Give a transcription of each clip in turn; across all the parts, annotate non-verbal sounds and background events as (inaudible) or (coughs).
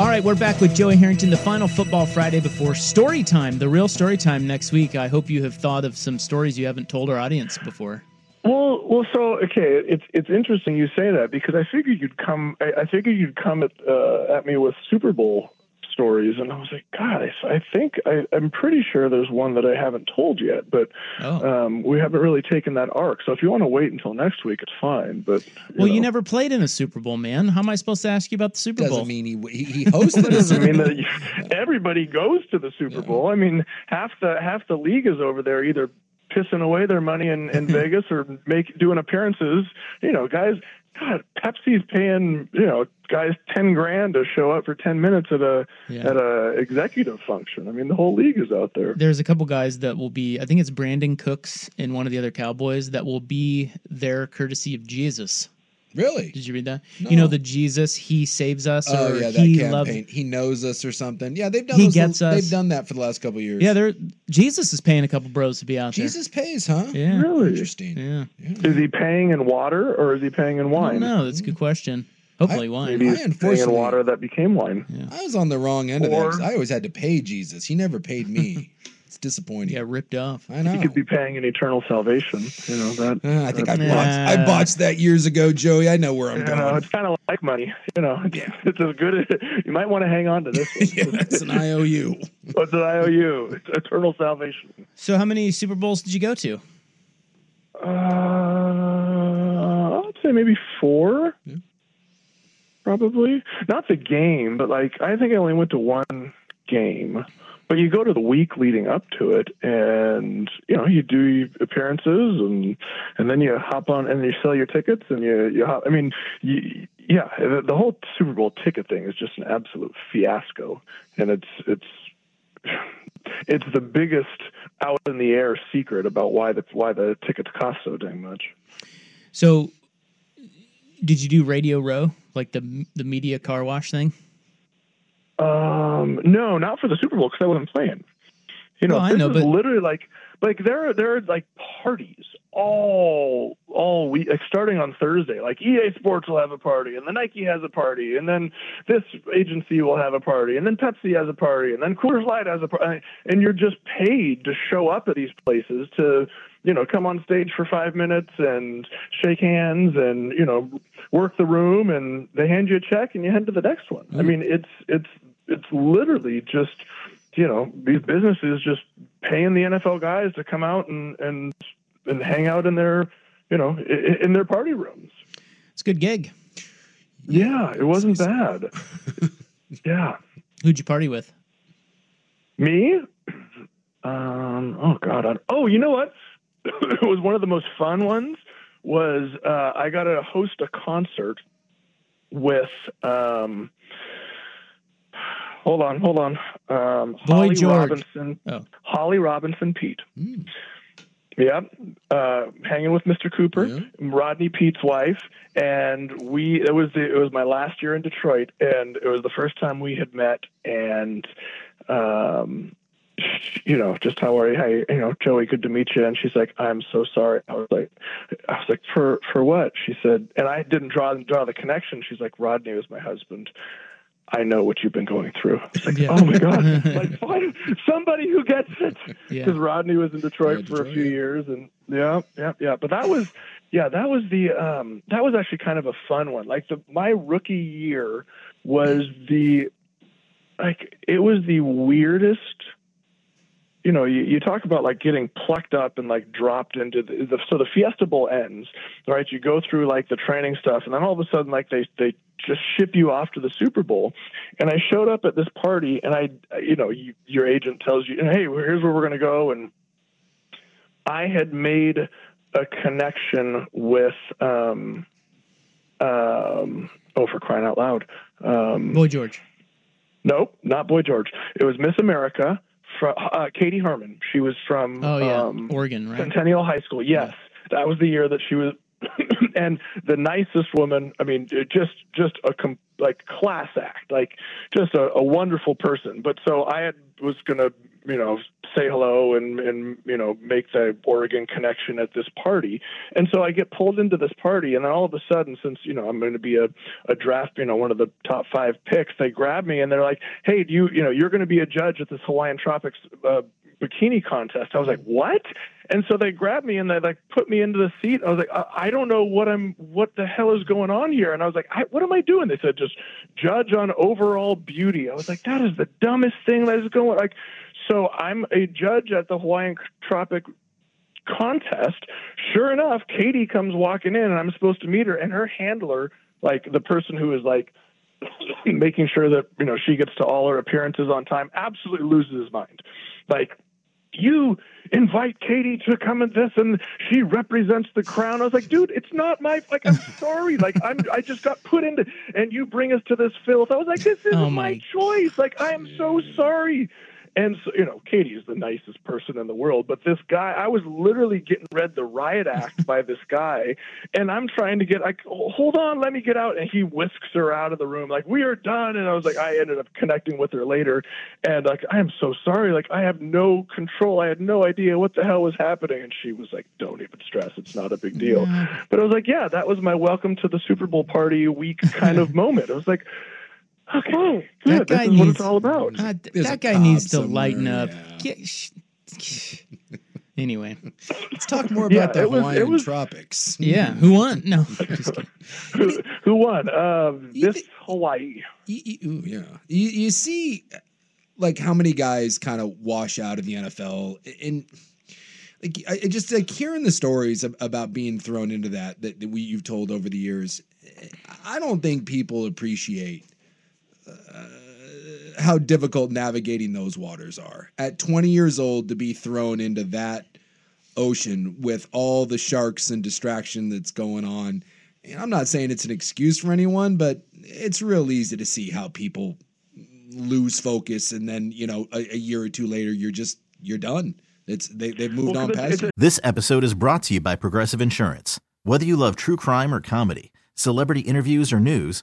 All right, we're back with Joey Harrington, the final football Friday before story time, the real story time next week. I hope you have thought of some stories you haven't told our audience before. Well, well, so okay, it's it's interesting you say that because I figured you'd come. I, I figured you'd come at uh, at me with Super Bowl stories, and I was like, God, I, I think I, I'm pretty sure there's one that I haven't told yet, but Oh. um, we haven't really taken that arc. So if you want to wait until next week, it's fine. But you Well, know. you never played in a Super Bowl, man. How am I supposed to ask you about the Super Bowl? Doesn't mean he he, he (laughs) hosted That a doesn't mean that you, everybody goes to the Super Bowl. I mean, half the half the league is over there either pissing away their money in, in (laughs) Vegas or make doing appearances. You know, guys. God, Pepsi's paying you know guys ten grand to show up for ten minutes at a Yeah. at a executive function. I mean, the whole league is out there. There's a couple guys that will be, I think it's Brandin Cooks and one of the other Cowboys that will be there courtesy of Jesus. Really? Did you read that? You know, the Jesus, he saves us, Oh or yeah, that he campaign. loves. He knows us or something. Yeah, they've done. He those, gets us. They've done that for the last couple of years. Yeah, they're, Jesus is paying a couple bros to be out there. Jesus pays, huh? Yeah. Really? Interesting. Yeah. Is he paying in water or is he paying in I wine? don't. That's a good question. Hopefully, wine. Maybe I he's paying in water that became wine. I was on the wrong end of that. I always had to pay Jesus. He never paid me. (laughs) it's disappointing. Yeah, ripped off. I know. He could be paying an eternal salvation. You know that. Uh, I think I Nah. botched, I botched that years ago, Joey. I know where I'm You know, going. it's kind of like money. You know, it's, it's as good as you might want to hang on to this one. (laughs) yeah, it's an IOU. (laughs) What's an IOU? It's eternal salvation. So, how many Super Bowls did you go to? Uh, I'd say maybe four. Yeah. Probably not the game, but like I think I only went to one game. But you go to the week leading up to it, and you know you do appearances, and and then you hop on and you sell your tickets, and you you hop. I mean, you, yeah, the, whole Super Bowl ticket thing is just an absolute fiasco, and it's it's it's the biggest out in the air secret about why the why the tickets cost so dang much. So, did you do Radio Row, like the the media car wash thing? Um, no, not for the Super Bowl because I wasn't playing. You know, Well, this know, is but- literally like like there are there are like parties all all week, like starting on Thursday. Like EA Sports will have a party, and the Nike has a party, and then this agency will have a party, and then Pepsi has a party, and then Coors Light has a party, and you're just paid to show up at these places to you know come on stage for five minutes and shake hands and you know work the room, and they hand you a check and you head to the next one. I mean, it's it's it's literally just you know these businesses just paying the NFL guys to come out and and and hang out in their you know in, in their party rooms. It's a good gig. Yeah, it wasn't bad. (laughs) yeah, Who'd you party with? me. Um. Oh God. I, oh, you know what? (laughs) it was one of the most fun ones. Was uh, I got to host a concert with um. Hold on, hold on. Um, Holly George. Robinson. Oh. Holly Robinson Peete. Mm. Yep. Uh, hanging with Mr. Cooper, Yeah. Rodney Peete's wife, and we. It was the, it was my last year in Detroit, and it was the first time we had met, and um, you know, just how are you? Hey, you know, Joey, good to meet you. And she's like, I'm so sorry. I was like, I was like, for for what? She said, and I didn't draw draw the connection. She's like, Rodney was my husband. I know what you've been going through. It's like, Yeah. oh my god, (laughs) like fine, somebody who gets it. Yeah. Because Rodney was in Detroit Yeah, for a few yeah. years, and yeah, yeah, yeah. But that was, yeah, that was the, um, that was actually kind of a fun one. Like the my rookie year was the, like it was the weirdest you know, you, you talk about like getting plucked up and like dropped into the, the so the Fiesta Bowl ends, right? You go through like the training stuff, and then all of a sudden, like they they just ship you off to the Super Bowl. And I showed up at this party, and I, you know, you, your agent tells you, hey, here's where we're going to go, and I had made a connection with, um, um, oh, for crying out loud, um, Boy George. Nope, not Boy George. It was Miss America from uh, Katie Harman. She was from Oh yeah, um, Oregon, right? Centennial High School. Yes, that was the year that she was, (clears throat) and the nicest woman. I mean, it just just a com- like class act, like just a, a wonderful person. But so I had was gonna you know say hello and and you know make the Oregon connection at this party, and so I get pulled into this party, and then all of a sudden, since you know I'm going to be a a draft, you know one of the top five picks, they grab me and they're like, hey, do you you know you're going to be a judge at this Hawaiian Tropics. Uh, bikini contest. I was like, what? And so they grabbed me and they like put me into the seat. I was like, I, I don't know what I'm, what the hell is going on here. And I was like, I, what am I doing? They said, just judge on overall beauty. I was like, that is the dumbest thing that is going. Like, so I'm a judge at the Hawaiian Tropic contest. Sure enough, Katie comes walking in and I'm supposed to meet her and her handler, like the person who is like (coughs) making sure that, you know, she gets to all her appearances on time, absolutely loses his mind. Like, you invite Katie to come at this and she represents the crown. I was like, dude, it's not my like I'm sorry. Like I'm I just got put into and you bring us to this filth. I was like, this isn't Oh, my my- choice. Like I am so sorry. And so, you know, Katie is the nicest person in the world, but this guy, I was literally getting read the riot act (laughs) by this guy, and I'm trying to get like, hold on, let me get out, and he whisks her out of the room, like we are done. And I was like, I ended up connecting with her later, and like, I am so sorry, like I have no control, I had no idea what the hell was happening, and she was like, don't even stress, it's not a big deal. But I was like, yeah, that was my welcome to the Super Bowl party week kind of (laughs) moment. I was like. Okay, That guy This is what it's all about. God, There's that guy needs to somewhere, lighten up. yeah. Get- sh- anyway, Let's talk more Yeah, about the it was- Hawaiian was- tropics. yeah. Who won? No, (laughs) just kidding. who, who won? Uh, this thi- Hawaii. You, you- yeah. You, you see, like, how many guys kind of wash out of the NFL. And, like, I, I just like hearing the stories ab- about being thrown into that that, that we, you've told over the years. I don't think people appreciate uh, how difficult navigating those waters are. At 20 years old, to be thrown into that ocean with all the sharks and distraction that's going on. And I'm not saying it's an excuse for anyone, but it's real easy to see how people lose focus and then, you know, a, a year or two later you're just you're done. It's they they've moved Well, on 'cause it's- past it's it. This episode is brought to you by Progressive Insurance. Whether you love true crime or comedy, celebrity interviews or news,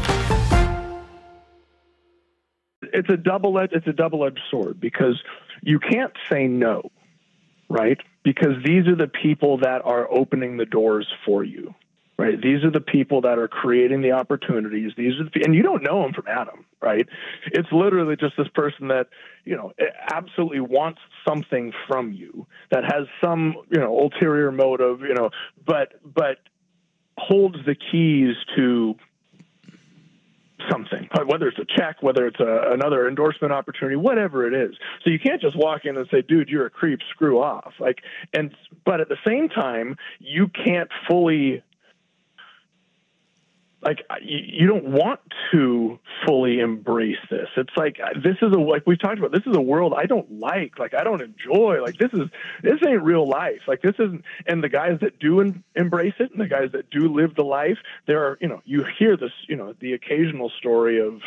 A double edged it's a double edged sword because you can't say no, right? Because these are the people that are opening the doors for you, right? These are the people that are creating the opportunities. These are the, and you don't know them from Adam, right? It's literally just this person that you know absolutely wants something from you that has some you know ulterior motive, you know, but but holds the keys to something, uh, whether it's a check, whether it's a, another endorsement opportunity, whatever it is. So you can't just walk in and say, "Dude, you're a creep, screw off." Like, and but at the same time, you can't fully like you, don't want to fully embrace this. It's like uh, this is a like we've talked about. This is a world I don't like. Like I don't enjoy. Like this is this ain't real life. Like this isn't. And the guys that do en- embrace it, and the guys that do live the life, there are you know you hear this you know the occasional story of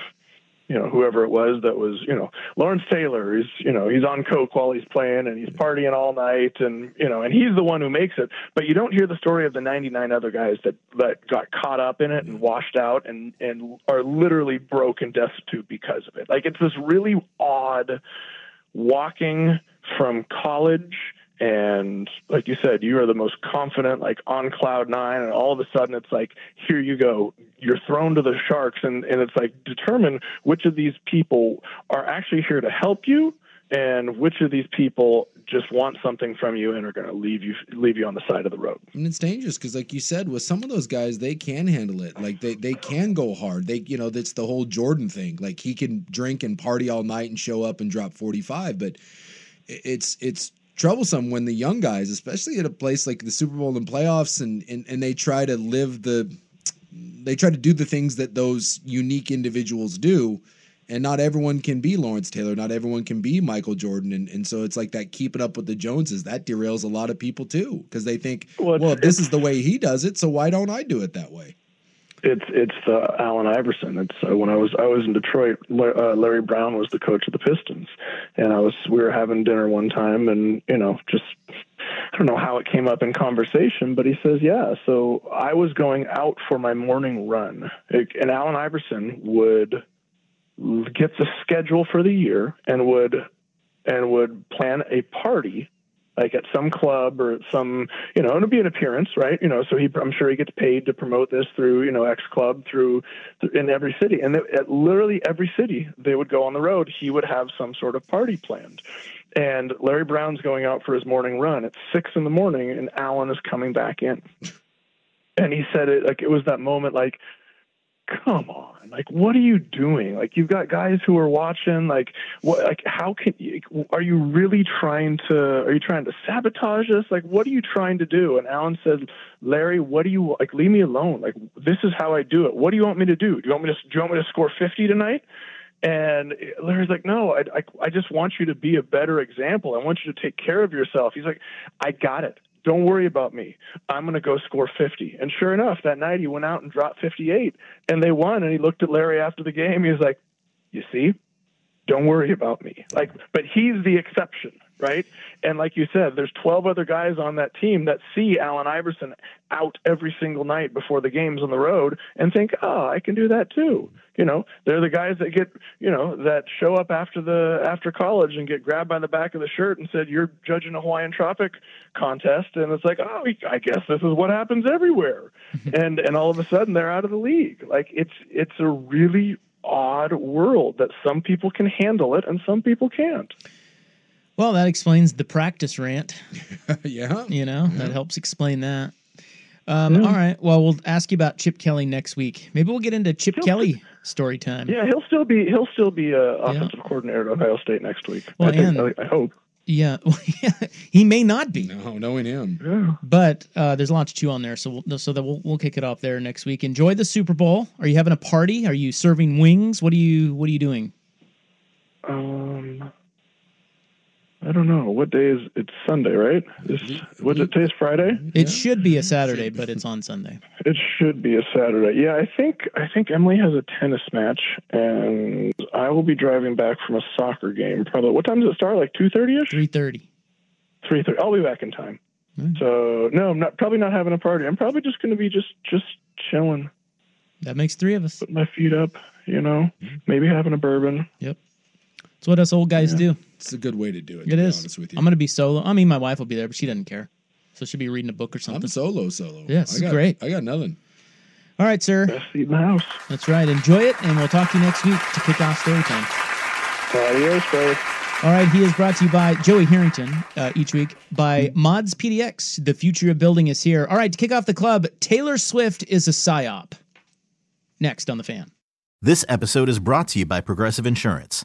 you know, whoever it was that was, you know, Lawrence Taylor is, you know, he's on coke while he's playing and he's partying all night and, you know, and he's the one who makes it. But you don't hear the story of the 99 other guys that, that got caught up in it and washed out and, and are literally broken destitute because of it. Like it's this really odd walking from college and like you said, you are the most confident, like on cloud nine, and all of a sudden it's like, here you go, you're thrown to the sharks, and and it's like determine which of these people are actually here to help you, and which of these people just want something from you and are going to leave you leave you on the side of the road. And it's dangerous because, like you said, with some of those guys, they can handle it. Like they they can go hard. They you know that's the whole Jordan thing. Like he can drink and party all night and show up and drop forty five, but it's it's troublesome when the young guys, especially at a place like the Super Bowl and playoffs, and, and and they try to live the, they try to do the things that those unique individuals do, and not everyone can be Lawrence Taylor, not everyone can be Michael Jordan, and and so it's like that keeping up with the Joneses that derails a lot of people too because they think, well, well this is the way he does it, so why don't I do it that way? It's it's the Allen Iverson. It's uh, when I was I was in Detroit. Uh, Larry Brown was the coach of the Pistons, and I was we were having dinner one time, and you know just I don't know how it came up in conversation, but he says, yeah. So I was going out for my morning run, and Allen Iverson would get the schedule for the year and would and would plan a party like at some club or at some, you know, it'll be an appearance, right? You know, so he, I'm sure he gets paid to promote this through, you know, X Club through, in every city, and at literally every city they would go on the road, he would have some sort of party planned. And Larry Brown's going out for his morning run at six in the morning, and Allen is coming back in. And he said it like it was that moment, like come on. Like what are you doing? Like you've got guys who are watching like what like how can you are you really trying to are you trying to sabotage us? Like what are you trying to do? And Allen said larry what do you like leave me alone. Like this is how i do it. What do you want me to do? Do you want me to do you want me to score 50 tonight? And Larry's like, no, I, I, I just want you to be a better example. I want you to take care of yourself. He's like, I got it. Don't worry about me. I'm going to go score 50. And sure enough, that night he went out and dropped 58 and they won. And he looked at Larry after the game. He was like, You see, don't worry about me. Like, but he's the exception, right? And like you said, there's 12 other guys on that team that see Allen Iverson out every single night before the games on the road and think, oh, I can do that too. You know, they're the guys that get, you know, that show up after the after college and get grabbed by the back of the shirt and said, "You're judging a Hawaiian Tropic contest," and it's like, oh, I guess this is what happens everywhere, (laughs) and and all of a sudden they're out of the league. Like it's it's a really odd world that some people can handle it and some people can't. Well, that explains the practice rant. (laughs) yeah. You know, yeah. that helps explain that. Um, yeah. All right. Well, we'll ask you about Chip Kelly next week. Maybe we'll get into Chip he'll Kelly story time. Yeah, he'll still be he'll still be a uh, offensive yeah. coordinator at Ohio State next week. Well, I, think, and, I hope. (laughs) Yeah, he may not be. No, knowing him. Yeah. But uh, there's a lot to chew on there, so we'll, so that we'll we'll kick it off there next week. Enjoy the Super Bowl. Are you having a party? Are you serving wings? What are you What are you doing? Um, I don't know. What day is it's Sunday, right? This what it today's Friday? It yeah. should be a Saturday, but it's on Sunday. It should be a Saturday. Yeah, I think I think Emily has a tennis match and I will be driving back from a soccer game. Probably what time does it start? Like two thirty ish? Three thirty. Three thirty. I'll be back in time. Mm. So no, I'm not probably not having a party. I'm probably just gonna be just just chilling. That makes three of us. Put my feet up, you know, maybe having a bourbon. Yep. It's what us old guys yeah. do. It's a good way to do it. It is. I'm going to be solo. I mean, my wife will be there, but she doesn't care. So she'll be reading a book or something. I'm solo, solo. Yeah, it's great. I got nothing. All right, sir. Best seat in the house. That's right. Enjoy it, and we'll talk to you next week to kick off story time. Adios, brother. All right, he is brought to you by Joey Harrington uh, each week by Mods PDX. The future of building is here. All right, to kick off the club, Taylor Swift is a psyop. Next on the fan. This episode is brought to you by Progressive Insurance.